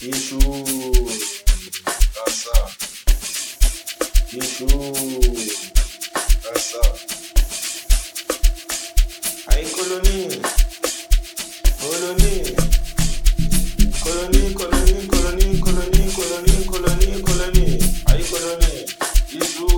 Exu. Caça. Exu. Caça. Aí, colony, colony, colony, colony, colony, colony, colony. colonia, colony. Aí, colonia. Exu.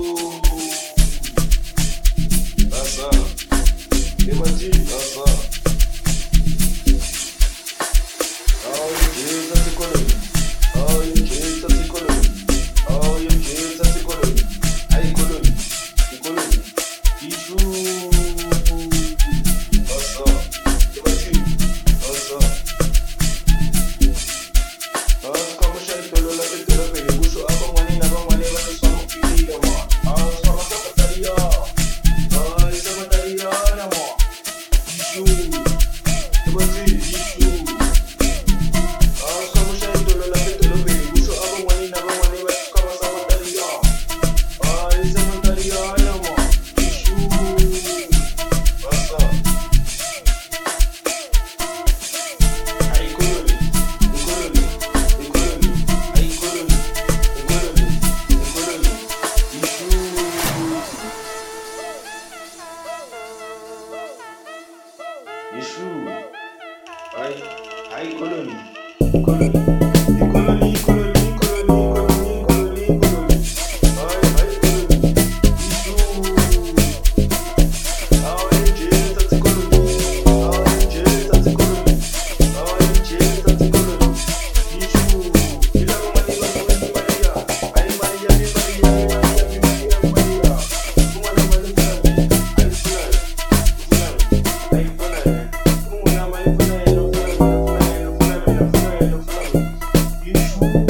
Yeshua. Right? I you calling me? Calling me. You calling me? Thank you.